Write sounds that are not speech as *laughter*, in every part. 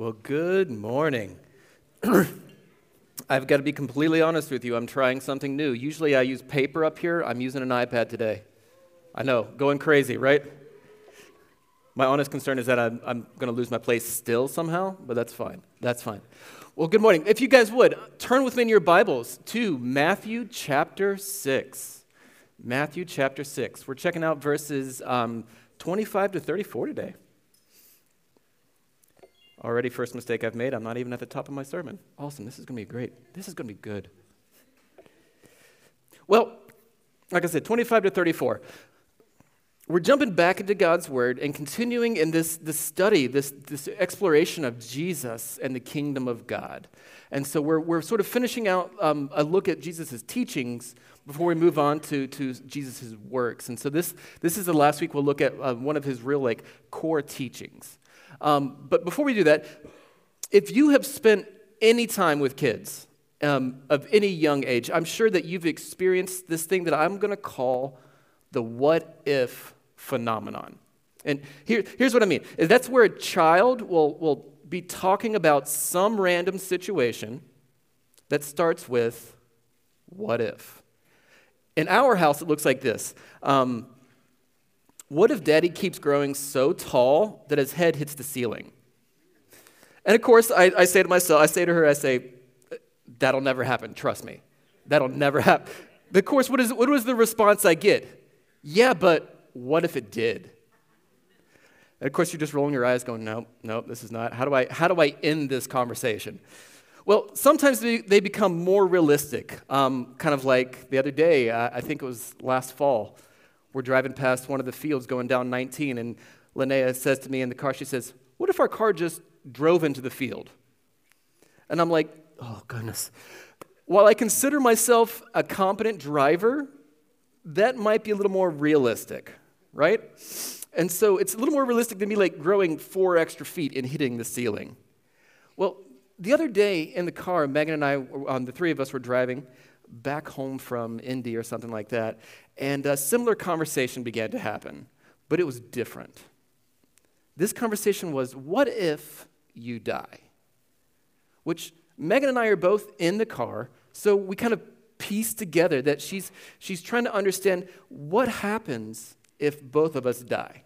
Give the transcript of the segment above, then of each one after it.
Well, good morning. *clears throat* I've got to be completely honest with you. I'm trying something new. Usually I use paper up here. I'm using an iPad today. I know, going crazy, right? My honest concern is that I'm, I'm going to lose my place still somehow, but that's fine. That's fine. Well, good morning. If you guys would, turn with me in your Bibles to Matthew chapter 6. Matthew chapter 6. We're checking out verses um, 25 to 34 today. Already, first mistake I've made. I'm not even at the top of my sermon. Awesome. This is going to be great. This is going to be good. Well, like I said, 25 to 34. We're jumping back into God's Word and continuing in this, this study, this, this exploration of Jesus and the kingdom of God. And so we're, we're sort of finishing out um, a look at Jesus' teachings before we move on to, to Jesus' works. And so this, this is the last week we'll look at uh, one of his real like core teachings. Um, but before we do that, if you have spent any time with kids um, of any young age, I'm sure that you've experienced this thing that I'm going to call the what if phenomenon. And here, here's what I mean that's where a child will, will be talking about some random situation that starts with what if. In our house, it looks like this. Um, what if daddy keeps growing so tall that his head hits the ceiling? And of course, I, I say to myself, I say to her, I say, that'll never happen, trust me. That'll never happen. But Of course, what, is, what was the response I get? Yeah, but what if it did? And of course, you're just rolling your eyes, going, no, no, this is not. How do I, how do I end this conversation? Well, sometimes they, they become more realistic. Um, kind of like the other day, I think it was last fall. We're driving past one of the fields going down 19, and Linnea says to me in the car, she says, What if our car just drove into the field? And I'm like, Oh, goodness. While I consider myself a competent driver, that might be a little more realistic, right? And so it's a little more realistic than me like growing four extra feet and hitting the ceiling. Well, the other day in the car, Megan and I, um, the three of us were driving back home from Indy or something like that, and a similar conversation began to happen, but it was different. This conversation was, What if you die? Which Megan and I are both in the car, so we kind of piece together that she's, she's trying to understand what happens if both of us die.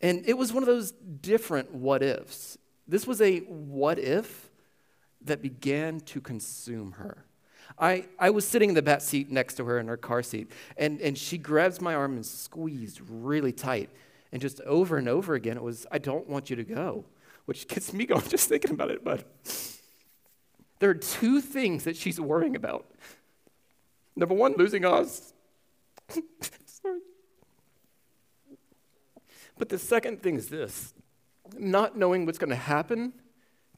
And it was one of those different what ifs. This was a what if that began to consume her. I, I was sitting in the back seat next to her in her car seat, and, and she grabs my arm and squeezed really tight. And just over and over again, it was, I don't want you to go, which *laughs* gets me going just thinking about it. But there are two things that she's worrying about. Number one, losing us. *laughs* Sorry. But the second thing is this not knowing what's going to happen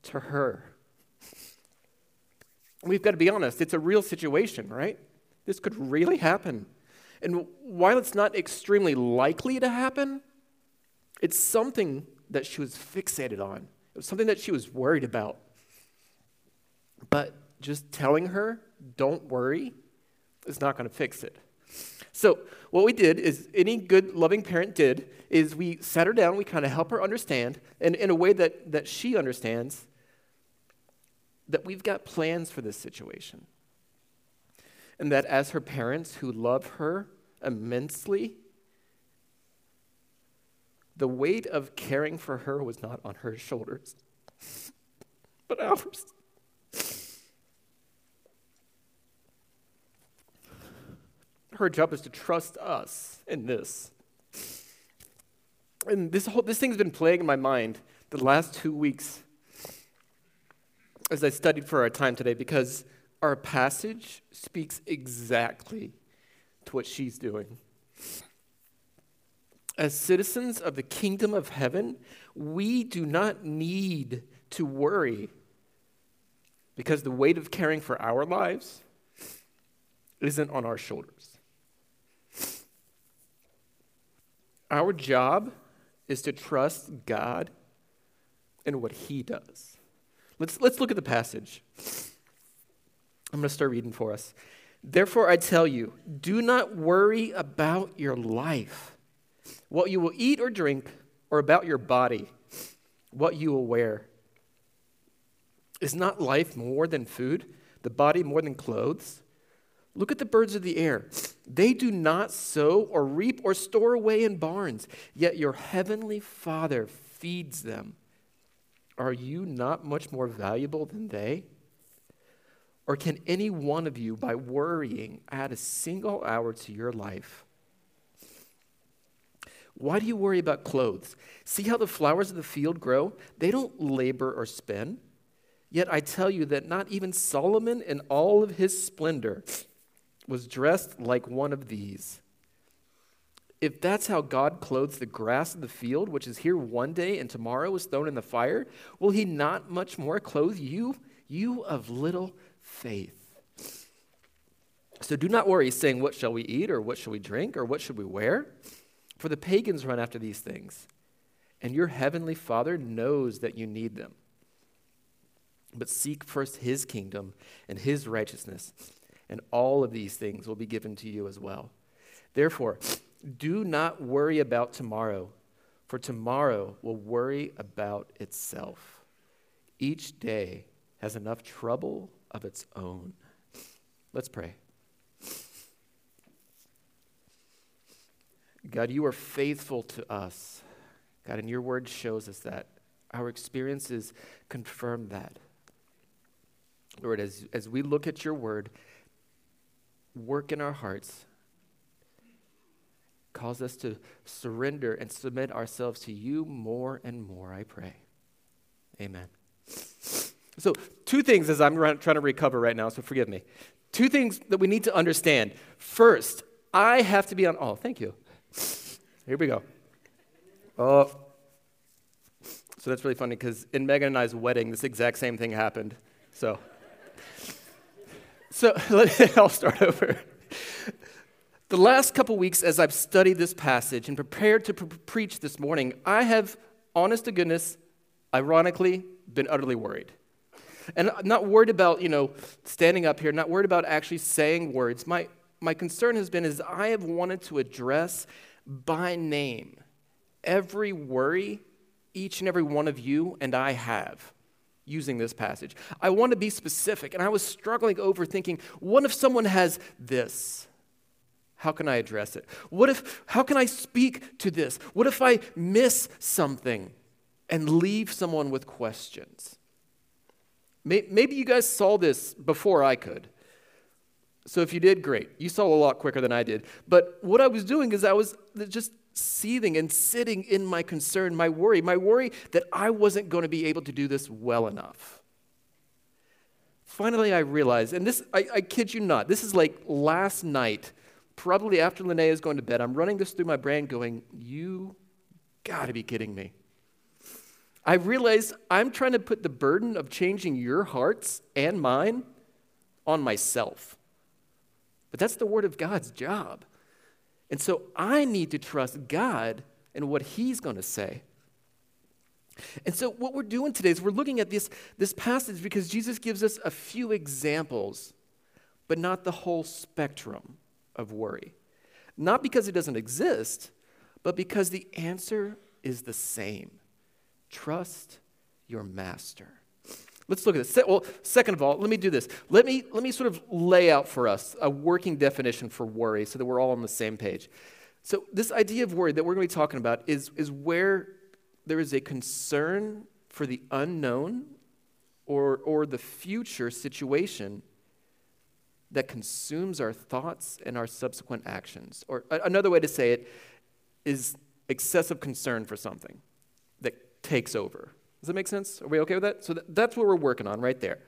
to her we've got to be honest, it's a real situation, right? This could really happen. And while it's not extremely likely to happen, it's something that she was fixated on. It was something that she was worried about. But just telling her, don't worry, is not going to fix it. So, what we did is any good, loving parent did is we sat her down, we kind of help her understand, and in a way that, that she understands, that we've got plans for this situation. And that as her parents who love her immensely, the weight of caring for her was not on her shoulders, *laughs* but ours. Her job is to trust us in this. And this whole this thing's been plaguing my mind the last two weeks as I studied for our time today because our passage speaks exactly to what she's doing. As citizens of the kingdom of heaven, we do not need to worry because the weight of caring for our lives isn't on our shoulders. Our job is to trust God and what He does. Let's, let's look at the passage. I'm going to start reading for us. Therefore, I tell you, do not worry about your life, what you will eat or drink, or about your body, what you will wear. Is not life more than food, the body more than clothes? Look at the birds of the air. They do not sow or reap or store away in barns, yet your heavenly Father feeds them. Are you not much more valuable than they? Or can any one of you, by worrying, add a single hour to your life? Why do you worry about clothes? See how the flowers of the field grow? They don't labor or spin. Yet I tell you that not even Solomon in all of his splendor was dressed like one of these. If that's how God clothes the grass of the field, which is here one day and tomorrow is thrown in the fire, will he not much more clothe you, you of little faith? So do not worry, saying, What shall we eat, or what shall we drink, or what should we wear? For the pagans run after these things, and your heavenly Father knows that you need them. But seek first his kingdom and his righteousness, and all of these things will be given to you as well. Therefore, do not worry about tomorrow, for tomorrow will worry about itself. Each day has enough trouble of its own. Let's pray. God, you are faithful to us. God, and your word shows us that. Our experiences confirm that. Lord, as, as we look at your word, work in our hearts, cause us to surrender and submit ourselves to you more and more, I pray. Amen. So, two things as I'm trying to recover right now, so forgive me. Two things that we need to understand. First, I have to be on, oh, thank you. Here we go. Oh, so that's really funny because in Megan and I's wedding, this exact same thing happened. So, so *laughs* let I'll start over. The last couple weeks, as I've studied this passage and prepared to pre- preach this morning, I have, honest to goodness, ironically, been utterly worried. And I'm not worried about, you know, standing up here, not worried about actually saying words. My, my concern has been is I have wanted to address by name every worry each and every one of you and I have using this passage. I want to be specific, and I was struggling over thinking, what if someone has this? How can I address it? What if, how can I speak to this? What if I miss something and leave someone with questions? Maybe you guys saw this before I could. So if you did, great. You saw a lot quicker than I did. But what I was doing is I was just seething and sitting in my concern, my worry, my worry that I wasn't going to be able to do this well enough. Finally, I realized, and this, I, I kid you not, this is like last night probably after Linnea is going to bed, I'm running this through my brain going, You gotta be kidding me. I realize I'm trying to put the burden of changing your hearts and mine on myself. But that's the Word of God's job. And so I need to trust God and what He's going to say. And so, what we're doing today is we're looking at this, this passage because Jesus gives us a few examples, but not the whole spectrum of worry. Not because it doesn't exist, but because the answer is the same trust your master. Let's look at this. Well, second of all, let me do this. Let me, let me sort of lay out for us a working definition for worry so that we're all on the same page. So, this idea of worry that we're going to be talking about is, is where there is a concern for the unknown or, or the future situation that consumes our thoughts and our subsequent actions. Or another way to say it is excessive concern for something that takes over. Does that make sense? Are we okay with that? So that's what we're working on right there.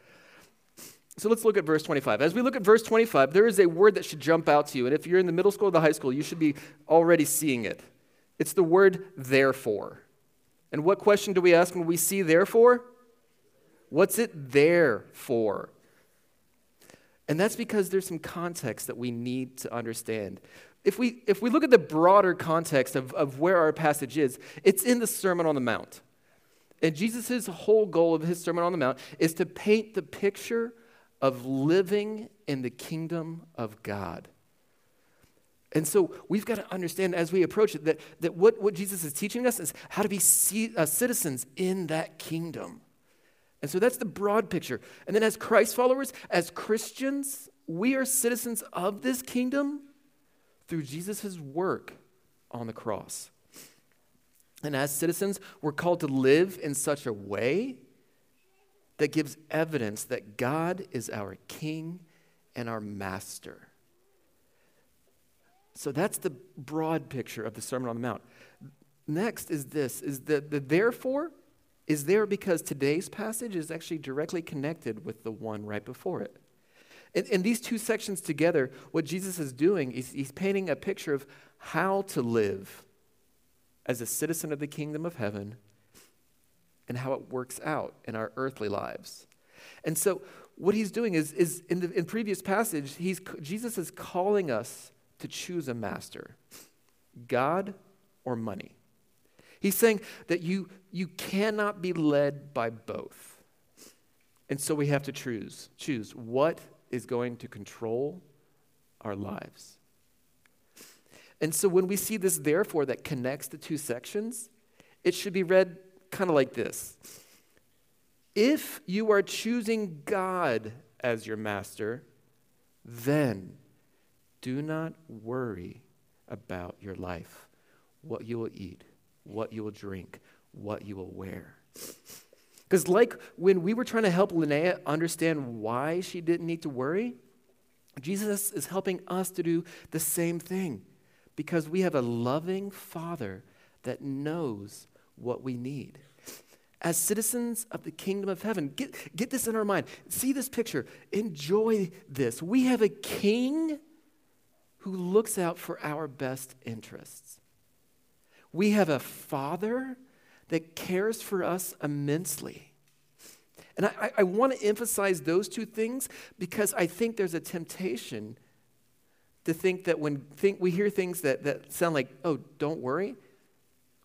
So let's look at verse 25. As we look at verse 25, there is a word that should jump out to you. And if you're in the middle school or the high school, you should be already seeing it. It's the word therefore. And what question do we ask when we see therefore? What's it there for? And that's because there's some context that we need to understand. If we, if we look at the broader context of, of where our passage is, it's in the Sermon on the Mount. And Jesus' whole goal of his Sermon on the Mount is to paint the picture of living in the kingdom of God. And so we've got to understand as we approach it that, that what, what Jesus is teaching us is how to be uh, citizens in that kingdom. And so that's the broad picture. And then, as Christ followers, as Christians, we are citizens of this kingdom through Jesus' work on the cross. And as citizens, we're called to live in such a way that gives evidence that God is our King and our Master. So that's the broad picture of the Sermon on the Mount. Next is this is that the therefore is there because today's passage is actually directly connected with the one right before it. In, in these two sections together, what Jesus is doing is he's painting a picture of how to live as a citizen of the kingdom of heaven and how it works out in our earthly lives. And so, what he's doing is, is in the in previous passage, he's, Jesus is calling us to choose a master God or money. He's saying that you, you cannot be led by both. And so we have to choose. Choose what is going to control our lives. And so when we see this therefore that connects the two sections, it should be read kind of like this If you are choosing God as your master, then do not worry about your life, what you will eat, what you will drink, what you will wear. Because, like when we were trying to help Linnea understand why she didn't need to worry, Jesus is helping us to do the same thing because we have a loving Father that knows what we need. As citizens of the kingdom of heaven, get, get this in our mind. See this picture. Enjoy this. We have a king who looks out for our best interests. We have a father that cares for us immensely. And I, I want to emphasize those two things because I think there's a temptation to think that when think, we hear things that, that sound like, oh, don't worry,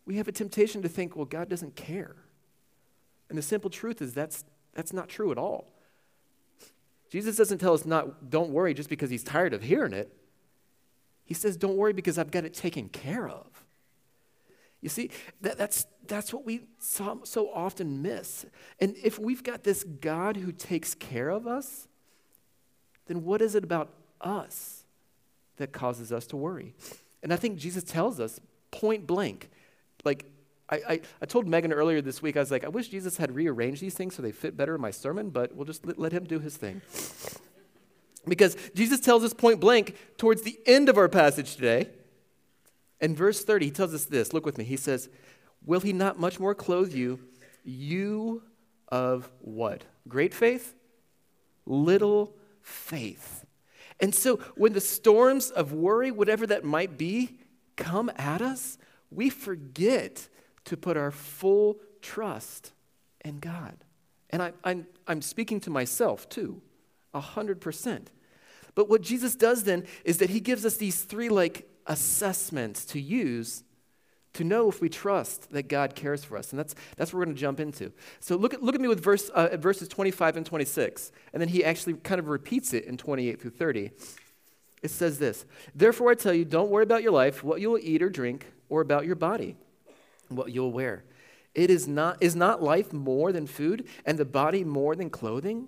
we have a temptation to think, well, God doesn't care. And the simple truth is that's, that's not true at all. Jesus doesn't tell us not, don't worry just because he's tired of hearing it. He says, don't worry because I've got it taken care of. You see, that, that's, that's what we so, so often miss. And if we've got this God who takes care of us, then what is it about us that causes us to worry? And I think Jesus tells us point blank. Like, I, I, I, told Megan earlier this week, I was like, I wish Jesus had rearranged these things so they fit better in my sermon, but we'll just let, let him do his thing. because Jesus tells us point blank towards the end of our passage today in verse 30, he tells us this. Look with me. He says, Will he not much more clothe you, you of what? Great faith? Little faith. And so when the storms of worry, whatever that might be, come at us, we forget to put our full trust in God. And I, am I'm, I'm speaking to myself too, 100%. But what Jesus does then is that he gives us these three like assessments to use to know if we trust that God cares for us. And that's, that's what we're going to jump into. So look at, look at me with verse, uh, verses 25 and 26. And then he actually kind of repeats it in 28 through 30. It says this Therefore, I tell you, don't worry about your life, what you will eat or drink, or about your body, what you will wear. It is not, is not life more than food, and the body more than clothing?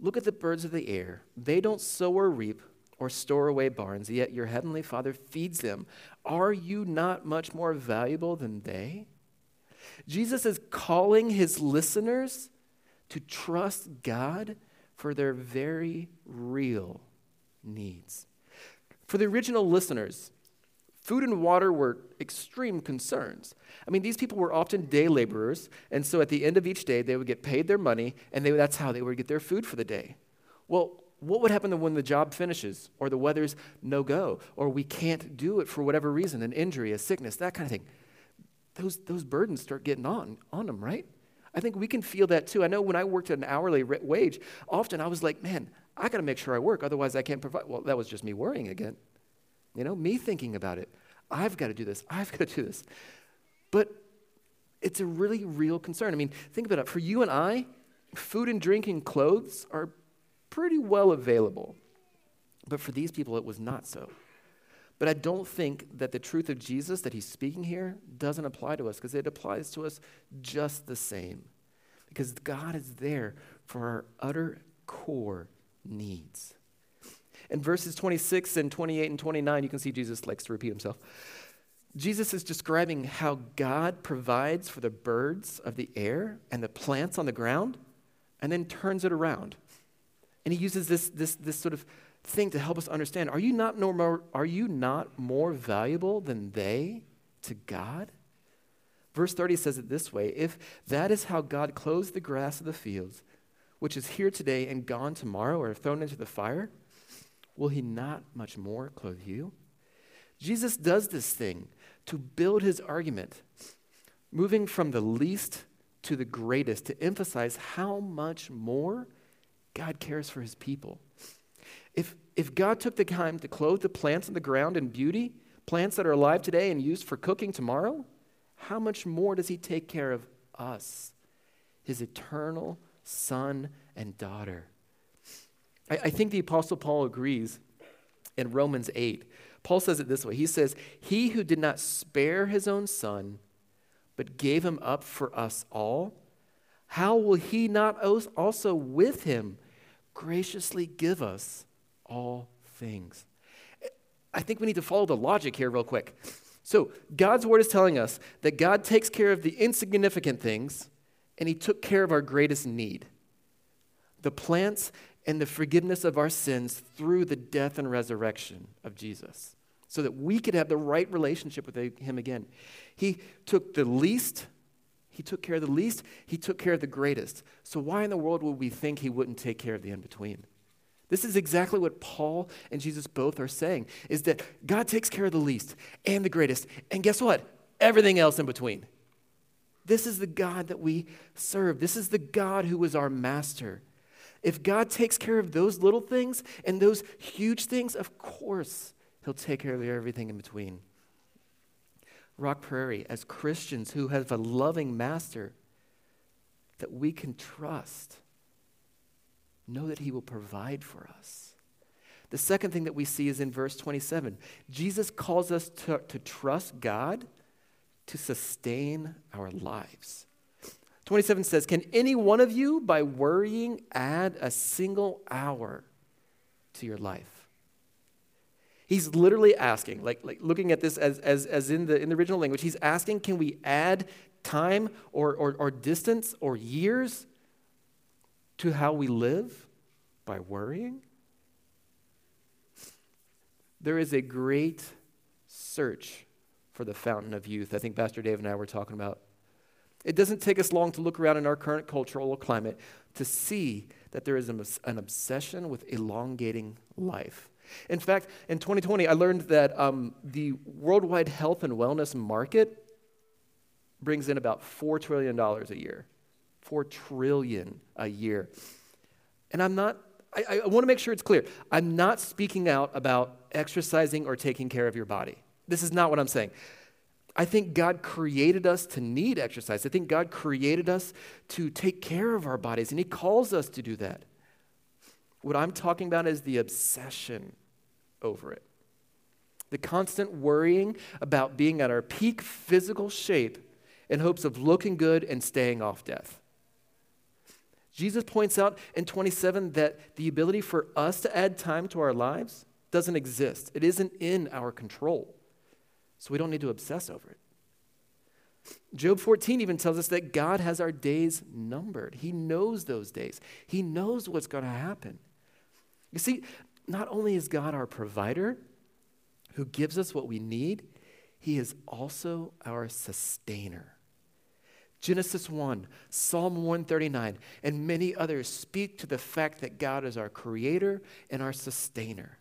Look at the birds of the air. They don't sow or reap or store away barns, yet your heavenly Father feeds them. Are you not much more valuable than they? Jesus is calling his listeners to trust God for their very real needs. For the original listeners, food and water were extreme concerns. I mean, these people were often day laborers, and so at the end of each day, they would get paid their money, and they, that's how they would get their food for the day. Well, what would happen when the job finishes or the weather's no go or we can't do it for whatever reason an injury a sickness that kind of thing? Those, those burdens start getting on on them right? I think we can feel that too. I know when i worked at an hourly wage often i was like man i got to make sure i work otherwise i can't provide well that was just me worrying again you know me thinking about it. I've got to do this. I've got to do this. But it's a really real concern. I mean think about it. For you and i food and drink and clothes are pretty well available. But for these people, it was not so. But I don't think that the truth of Jesus that he's speaking here doesn't apply to us because it applies to us just the same. because God is there for our utter core needs. In verses 26 and 28 and 29, you can see Jesus likes to repeat himself. Jesus is describing how God provides for the birds of the air and the plants on the ground and then turns it around. And he uses this, this, this sort of thing to help us understand are you, not more, are you not more valuable than they to God? Verse 30 says it this way If that is how God clothes the grass of the fields, which is here today and gone tomorrow or thrown into the fire, will he not much more clothe you? Jesus does this thing to build his argument, moving from the least to the greatest to emphasize how much more God cares for his people. If, if God took the time to clothe the plants on the ground in beauty, plants that are alive today and used for cooking tomorrow, how much more does he take care of us, his eternal son and daughter? I, I think the Apostle Paul agrees in Romans 8. Paul says it this way He says, He who did not spare his own son, but gave him up for us all, how will he not also with him graciously give us all things? I think we need to follow the logic here, real quick. So, God's word is telling us that God takes care of the insignificant things, and he took care of our greatest need the plants and the forgiveness of our sins through the death and resurrection of Jesus so that we could have the right relationship with him again. He took the least, he took care of the least, he took care of the greatest. So why in the world would we think he wouldn't take care of the in between? This is exactly what Paul and Jesus both are saying is that God takes care of the least and the greatest. And guess what? Everything else in between. This is the God that we serve. This is the God who is our master. If God takes care of those little things and those huge things, of course, He'll take care of everything in between. Rock Prairie, as Christians who have a loving master that we can trust, know that He will provide for us. The second thing that we see is in verse 27. Jesus calls us to, to trust God to sustain our lives. 27 says, Can any one of you, by worrying, add a single hour to your life? He's literally asking, like, like looking at this as, as, as in, the, in the original language, he's asking, can we add time or, or, or distance or years to how we live by worrying? There is a great search for the fountain of youth. I think Pastor Dave and I were talking about it doesn't take us long to look around in our current cultural climate to see that there is an obsession with elongating life. In fact, in 2020, I learned that um, the worldwide health and wellness market brings in about $4 trillion a year. 4 trillion a year. And I'm not, I, I want to make sure it's clear. I'm not speaking out about exercising or taking care of your body. This is not what I'm saying. I think God created us to need exercise. I think God created us to take care of our bodies, and He calls us to do that. What I'm talking about is the obsession over it. The constant worrying about being at our peak physical shape in hopes of looking good and staying off death. Jesus points out in 27 that the ability for us to add time to our lives doesn't exist, it isn't in our control. So we don't need to obsess over it. Job 14 even tells us that God has our days numbered. He knows those days, He knows what's going to happen. You see, not only is God our provider who gives us what we need, He is also our sustainer. Genesis 1, Psalm 139, and many others speak to the fact that God is our creator and our sustainer.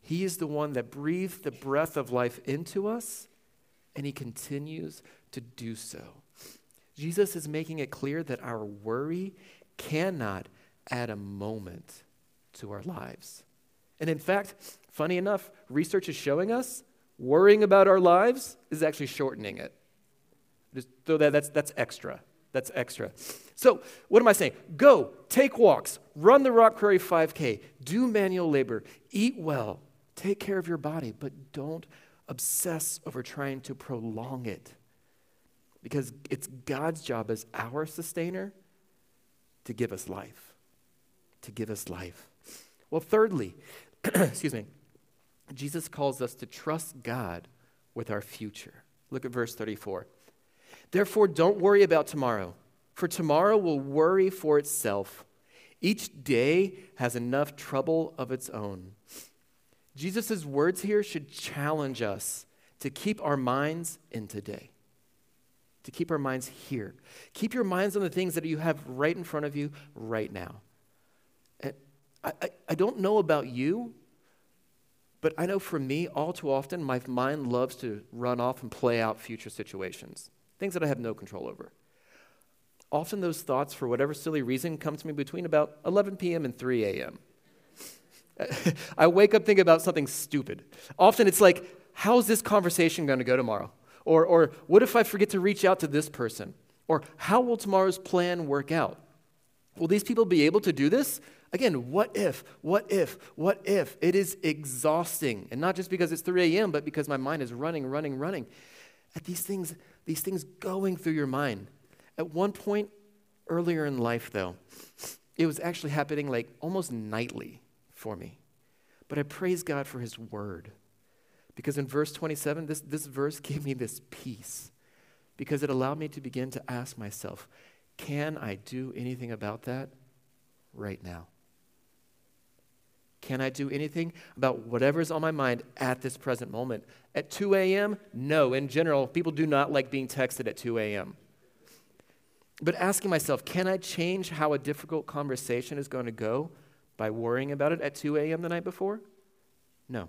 He is the one that breathed the breath of life into us, and He continues to do so. Jesus is making it clear that our worry cannot add a moment to our lives. And in fact, funny enough, research is showing us worrying about our lives is actually shortening it. Just throw that, that's, that's extra. That's extra. So, what am I saying? Go, take walks, run the Rock Prairie 5K, do manual labor, eat well, Take care of your body, but don't obsess over trying to prolong it. because it's God's job as our sustainer to give us life. To give us life. Well, thirdly, *clears throat* excuse me, Jesus calls us to trust God with our future. Look at verse 34. Therefore, don't worry about tomorrow, for tomorrow will worry for itself. Each day has enough trouble of its own. Jesus' words here should challenge us to keep our minds in today, to keep our minds here. Keep your minds on the things that you have right in front of you right now. I, I, I don't know about you, but I know for me, all too often, my mind loves to run off and play out future situations, things that I have no control over. Often those thoughts, for whatever silly reason, come to me between about 11 p.m. and 3 a.m. *laughs* I wake up thinking about something stupid. Often it's like, how's this conversation going to go tomorrow? Or, or what if I forget to reach out to this person? Or how will tomorrow's plan work out? Will these people be able to do this? Again, what if, what if, what if? It is exhausting. And not just because it's 3 a.m., but because my mind is running, running, running. At these things, these things going through your mind. At one point earlier in life, though, it was actually happening like almost nightly for me. But I praise God for His word. Because in verse 27, this, this verse gave me this peace. Because it allowed me to begin to ask myself, can I do anything about that right now? Can I do anything about whatever's on my mind at this present moment? At 2 a.m.? No. In general, people do not like being texted at 2 a.m. But asking myself, can I change how a difficult conversation is going to go by worrying about it at 2 a.m. the night before? No.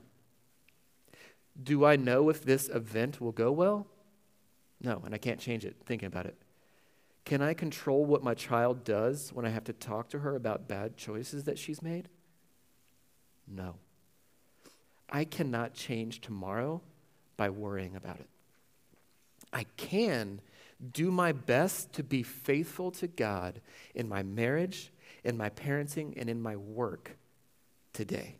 Do I know if this event will go well? No, and I can't change it thinking about it. Can I control what my child does when I have to talk to her about bad choices that she's made? No. I cannot change tomorrow by worrying about it. I can do my best to be faithful to God in my marriage, in my parenting, and in my work today.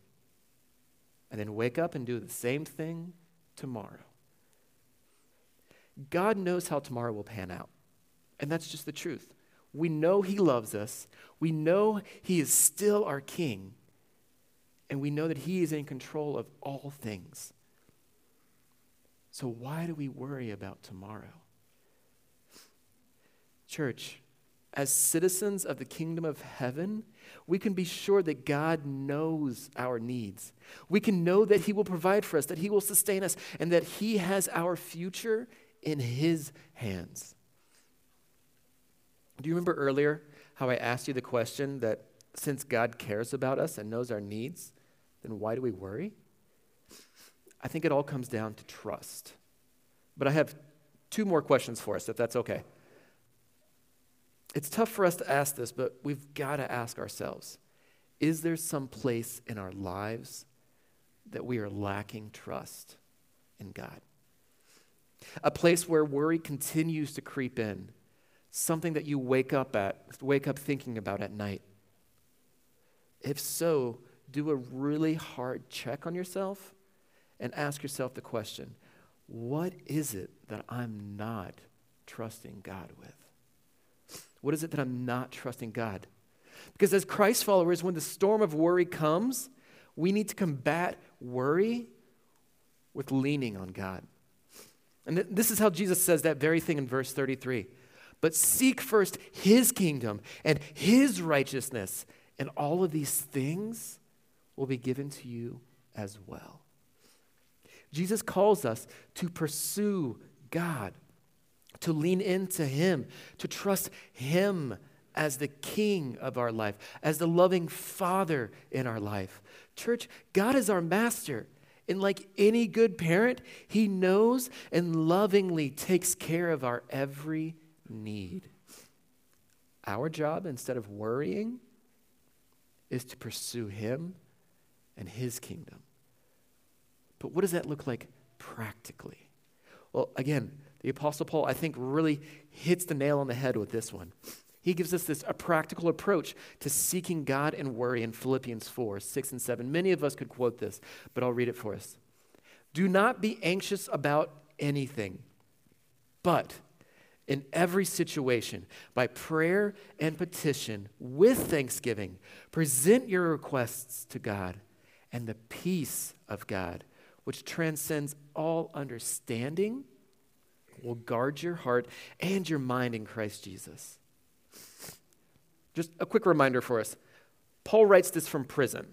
And then wake up and do the same thing tomorrow. God knows how tomorrow will pan out. And that's just the truth. We know He loves us. We know He is still our King and we know that He is in control of all things. So, why do we worry about tomorrow? Church, as citizens of the kingdom of heaven, we can be sure that God knows our needs. We can know that He will provide for us, that He will sustain us, and that He has our future in His hands. Do you remember earlier how I asked you the question that since God cares about us and knows our needs, then why do we worry? I think it all comes down to trust. But I have two more questions for us, if that's okay. It's tough for us to ask this, but we've got to ask ourselves Is there some place in our lives that we are lacking trust in God? A place where worry continues to creep in, something that you wake up at, wake up thinking about at night. If so, do a really hard check on yourself and ask yourself the question what is it that I'm not trusting God with? What is it that I'm not trusting God? Because as Christ followers, when the storm of worry comes, we need to combat worry with leaning on God. And th- this is how Jesus says that very thing in verse 33. But seek first his kingdom and his righteousness, and all of these things will be given to you as well. Jesus calls us to pursue God, to lean into Him, to trust Him as the King of our life, as the loving Father in our life. Church, God is our master. And like any good parent, He knows and lovingly takes care of our every need. Our job, instead of worrying, is to pursue Him and his kingdom. But what does that look like practically? Well, again, the Apostle Paul, I think, really hits the nail on the head with this one. He gives us this a practical approach to seeking God and worry in Philippians 4, 6, and 7. Many of us could quote this, but I'll read it for us. Do not be anxious about anything, but in every situation by prayer and petition with thanksgiving. Present your requests to God, and the peace of God, which transcends all understanding, will guard your heart and your mind in Christ Jesus. Just a quick reminder for us Paul writes this from prison.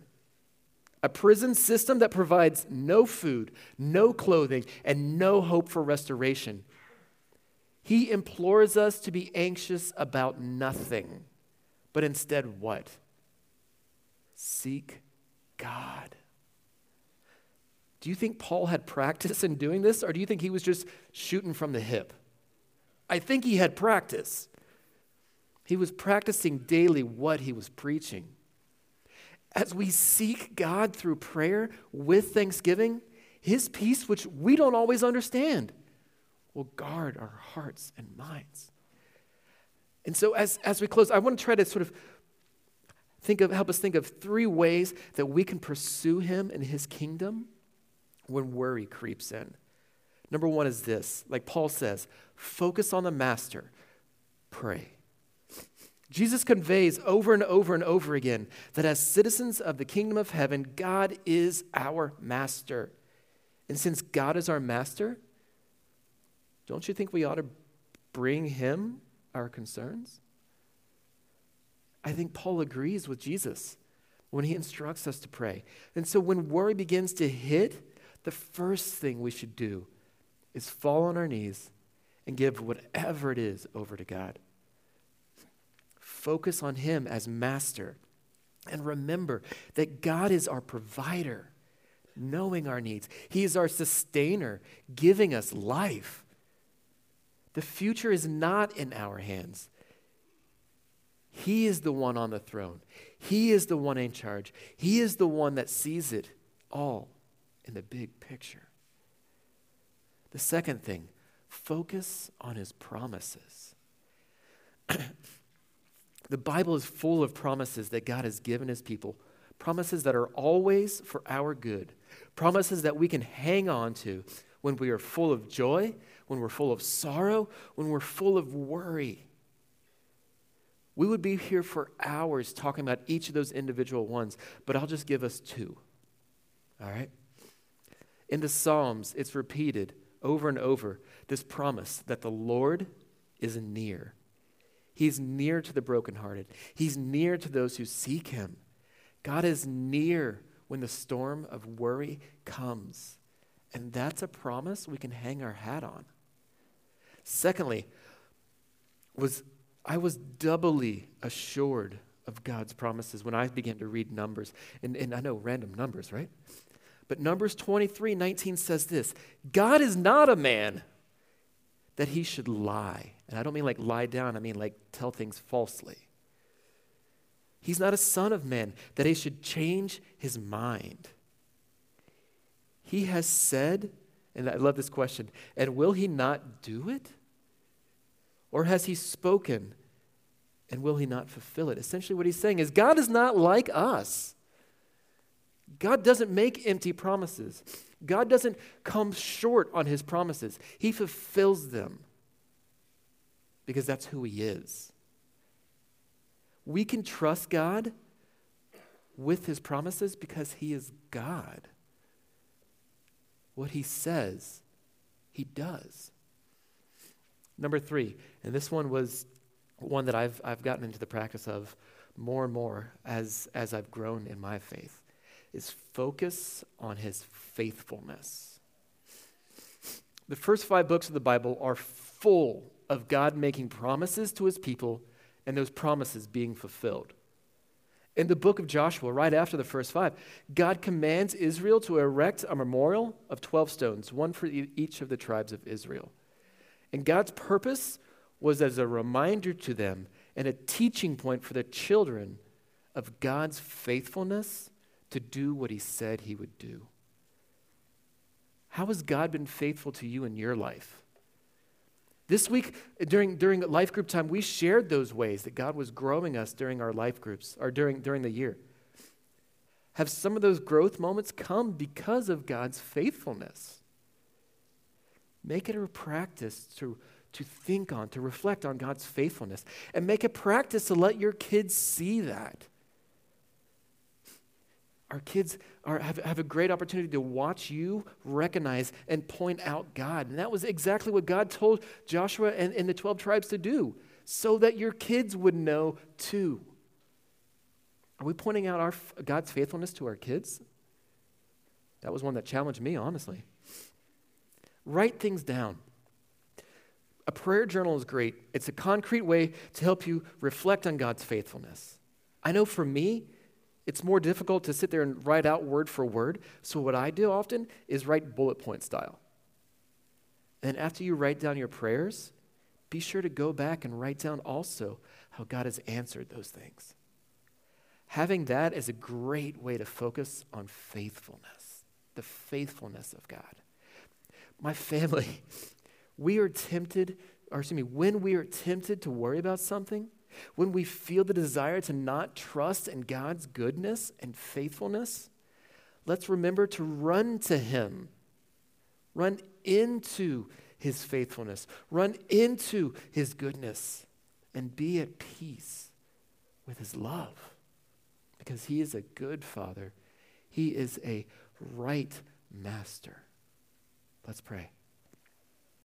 A prison system that provides no food, no clothing, and no hope for restoration. He implores us to be anxious about nothing, but instead what? Seek God. Do you think Paul had practice in doing this, or do you think he was just shooting from the hip? I think he had practice. He was practicing daily what he was preaching. As we seek God through prayer with thanksgiving, his peace, which we don't always understand, will guard our hearts and minds. And so, as, as we close, I want to try to sort of think of, help us think of three ways that we can pursue Him and His kingdom when worry creeps in. Number one is this like Paul says, focus on the Master, pray. Jesus conveys over and over and over again that as citizens of the kingdom of heaven, God is our master. And since God is our master, don't you think we ought to bring him our concerns? I think Paul agrees with Jesus when he instructs us to pray. And so when worry begins to hit, the first thing we should do is fall on our knees and give whatever it is over to God. Focus on him as master. And remember that God is our provider, knowing our needs. He is our sustainer, giving us life. The future is not in our hands. He is the one on the throne. He is the one in charge. He is the one that sees it all in the big picture. The second thing, focus on his promises. *clears throat* the Bible is full of promises that God has given his people, promises that are always for our good, promises that we can hang on to when we are full of joy when we're full of sorrow, when we're full of worry. We would be here for hours talking about each of those individual ones, but I'll just give us two. All right? In the Psalms, it's repeated over and over this promise that the Lord is near. He's near to the brokenhearted, He's near to those who seek Him. God is near when the storm of worry comes. And that's a promise we can hang our hat on. Secondly, was I was doubly assured of God's promises when I began to read Numbers. And, and I know random numbers, right? But Numbers 23 19 says this God is not a man that he should lie. And I don't mean like lie down, I mean like tell things falsely. He's not a son of man that he should change his mind. He has said, and I love this question, and will he not do it? Or has he spoken and will he not fulfill it? Essentially, what he's saying is God is not like us. God doesn't make empty promises. God doesn't come short on his promises. He fulfills them because that's who he is. We can trust God with his promises because he is God. What he says, he does. Number three, and this one was one that I've, I've gotten into the practice of more and more as, as I've grown in my faith, is focus on his faithfulness. The first five books of the Bible are full of God making promises to his people and those promises being fulfilled. In the book of Joshua, right after the first five, God commands Israel to erect a memorial of 12 stones, one for each of the tribes of Israel. And God's purpose was as a reminder to them and a teaching point for the children of God's faithfulness to do what he said he would do. How has God been faithful to you in your life? This week, during, during life group time, we shared those ways that God was growing us during our life groups or during, during the year. Have some of those growth moments come because of God's faithfulness? Make it a practice to, to think on, to reflect on God's faithfulness, and make a practice to let your kids see that. Our kids are, have, have a great opportunity to watch you recognize and point out God. And that was exactly what God told Joshua and, and the 12 tribes to do, so that your kids would know too. Are we pointing out our, God's faithfulness to our kids? That was one that challenged me, honestly. Write things down. A prayer journal is great. It's a concrete way to help you reflect on God's faithfulness. I know for me, it's more difficult to sit there and write out word for word. So, what I do often is write bullet point style. And after you write down your prayers, be sure to go back and write down also how God has answered those things. Having that is a great way to focus on faithfulness, the faithfulness of God. My family, *laughs* we are tempted, or excuse me, when we are tempted to worry about something, when we feel the desire to not trust in God's goodness and faithfulness, let's remember to run to Him. Run into His faithfulness. Run into His goodness and be at peace with His love. Because He is a good Father, He is a right Master. Let's pray.